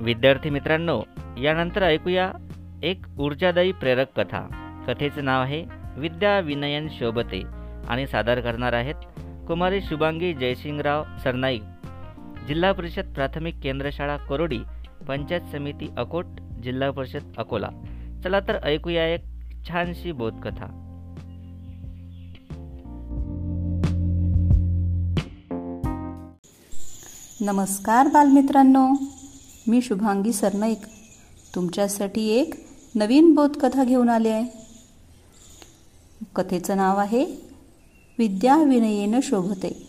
विद्यार्थी मित्रांनो यानंतर ऐकूया एक ऊर्जादायी प्रेरक कथा. कथेचं नाव आहे विद्या विनयन शोभते आणि सादर करणार आहेत कुमारी शुभांगी जयसिंगराव सरनाईक. जिल्हा परिषद प्राथमिक केंद्रशाळा कोरोडी पंचायत समिती अकोट जिल्हा परिषद अकोला. चला तर ऐकूया एक छानशी बोधकथा. नमस्कार बालमित्रांनो. मी शुभांगी सरनाईक. तुमच्यासाठी एक नवीन बोधकथा घेऊन आले आहे. कथेचं नाव आहे विद्या विनयेनं शोभते.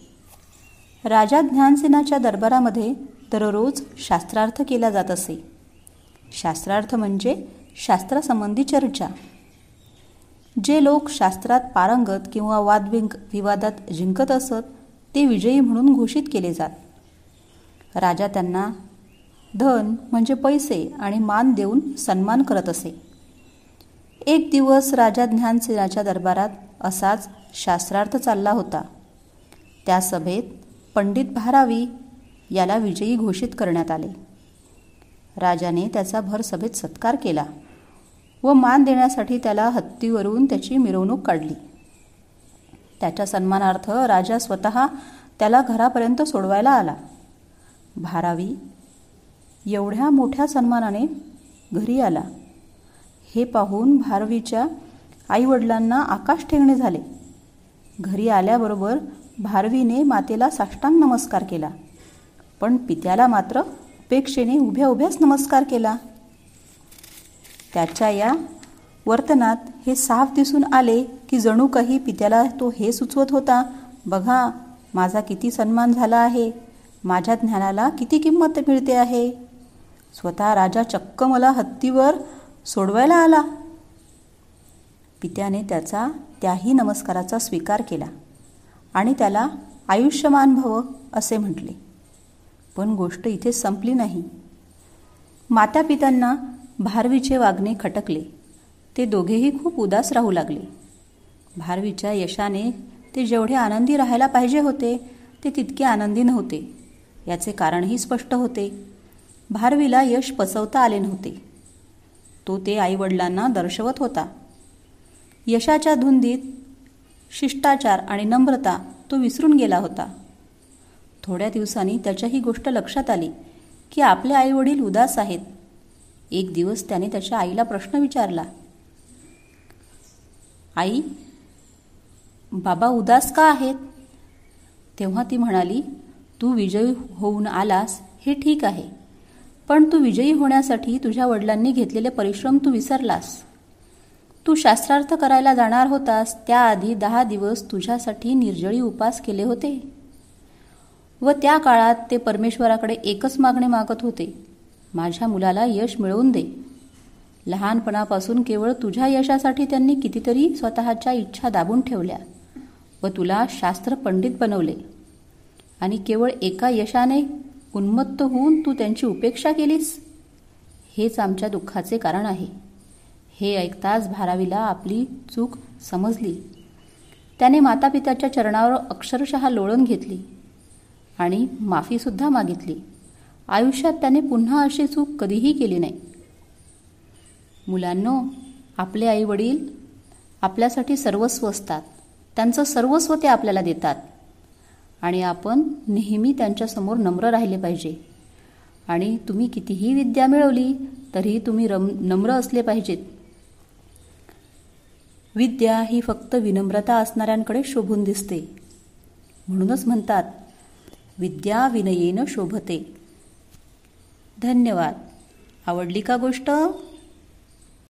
राजा ज्ञानसेनाच्या दरबारामध्ये दररोज शास्त्रार्थ केला जात असे. शास्त्रार्थ म्हणजे शास्त्रासंबंधी चर्चा. जे लोक शास्त्रात पारंगत किंवा वादविंग विवादात जिंकत असत ते विजयी म्हणून घोषित केले जात. राजा त्यांना धन म्हणजे पैसे आणि मान देऊन सन्मान करत असे. एक दिवस राजा ज्ञानसेनाच्या दरबारात असाच शास्त्रार्थ चालला होता. त्या सभेत पंडित भारावी याला विजयी घोषित करण्यात आले. राजाने त्याचा भर सभेत सत्कार केला व मान देण्यासाठी त्याला हत्तीवरून त्याची मिरवणूक काढली. त्याच्या सन्मानार्थ राजा स्वतः त्याला घरापर्यंत सोडवायला आला. भारावी एवढ्या मोठ्या सन्मानाने घरी आला. हे पाहून भारवीच्या आईवडिलांना आकाश ठेंगणे झाले. घरी आल्याबरोबर भारवीने मातेला साष्टांग नमस्कार केला. पण पित्याला मात्र उपेक्षेने उभ्या उभ्याच नमस्कार केला. त्याच्या या वर्तनात हे साफ दिसून आले की जणू काही पित्याला तो हे सुचवत होता बघा माझा किती सन्मान झाला आहे. माझ्या ज्ञानाला किती किंमत मिळते आहे. स्वतः राजा चक्क मला हत्तीवर सोडवायला आला. पित्याने त्याचा त्याही नमस्काराचा स्वीकार केला आणि त्याला आयुष्यमान भव असे म्हटले. पण गोष्ट इथे संपली नाही. मातापित्यांना भारवीचे वागणे खटकले. ते दोघेही खूप उदास राहू लागले. भारवीच्या यशाने ते जेवढे आनंदी राहायला पाहिजे होते ते तितके आनंदी नव्हते. याचे कारणही स्पष्ट होते. भारवीला यश पचवता आले नव्हते. तो ते आईवडिलांना दर्शवत होता. यशाच्या धुंदीत शिष्टाचार आणि नम्रता तो विसरून गेला होता. थोड्या दिवसांनी त्याच्या ही गोष्ट लक्षात आली की आपले आईवडील उदास आहेत. एक दिवस त्याने त्याच्या आईला प्रश्न विचारला. आई बाबा उदास का आहेत? तेव्हा ती म्हणाली तू विजयी होऊन आलास हे ठीक आहे. पण तू विजयी होण्यासाठी तुझ्या वडिलांनी घेतलेले परिश्रम तू विसरलास. तू शास्त्रार्थ करायला जाणार होतास त्याआधी दहा दिवस तुझ्यासाठी निर्जळी उपास केले होते. व त्या काळात ते परमेश्वराकडे एकच मागणे मागत होते माझ्या मुलाला यश मिळवून दे. लहानपणापासून केवळ तुझ्या यशासाठी त्यांनी कितीतरी स्वतःच्या इच्छा दाबून ठेवल्या व तुला शास्त्र पंडित बनवले. आणि केवळ एका यशाने उन्मत्त होऊन तू त्यांची उपेक्षा केलीस? हेच आमच्या दुःखाचे कारण आहे. हे ऐकताच भारावीला आपली चूक समजली. त्याने मातापित्याच्या चरणावर अक्षरशः लोळण घेतली आणि माफीसुद्धा मागितली. आयुष्यात त्याने पुन्हा अशी चूक कधीही केली नाही. मुलांनो आपले आई वडील आपल्यासाठी सर्वस्व असतात. त्यांचं सर्वस्व ते आपल्याला देतात. आणि आपण नेहमी त्यांच्यासमोर नम्र राहिले पाहिजे. आणि तुम्ही कितीही विद्या मिळवली तरीही तुम्ही रम नम्र असले पाहिजेत. विद्या ही फक्त विनम्रता असणाऱ्यांकडे शोभून दिसते. म्हणूनच म्हणतात विद्या विनयेनं शोभते. धन्यवाद. आवडली का गोष्ट?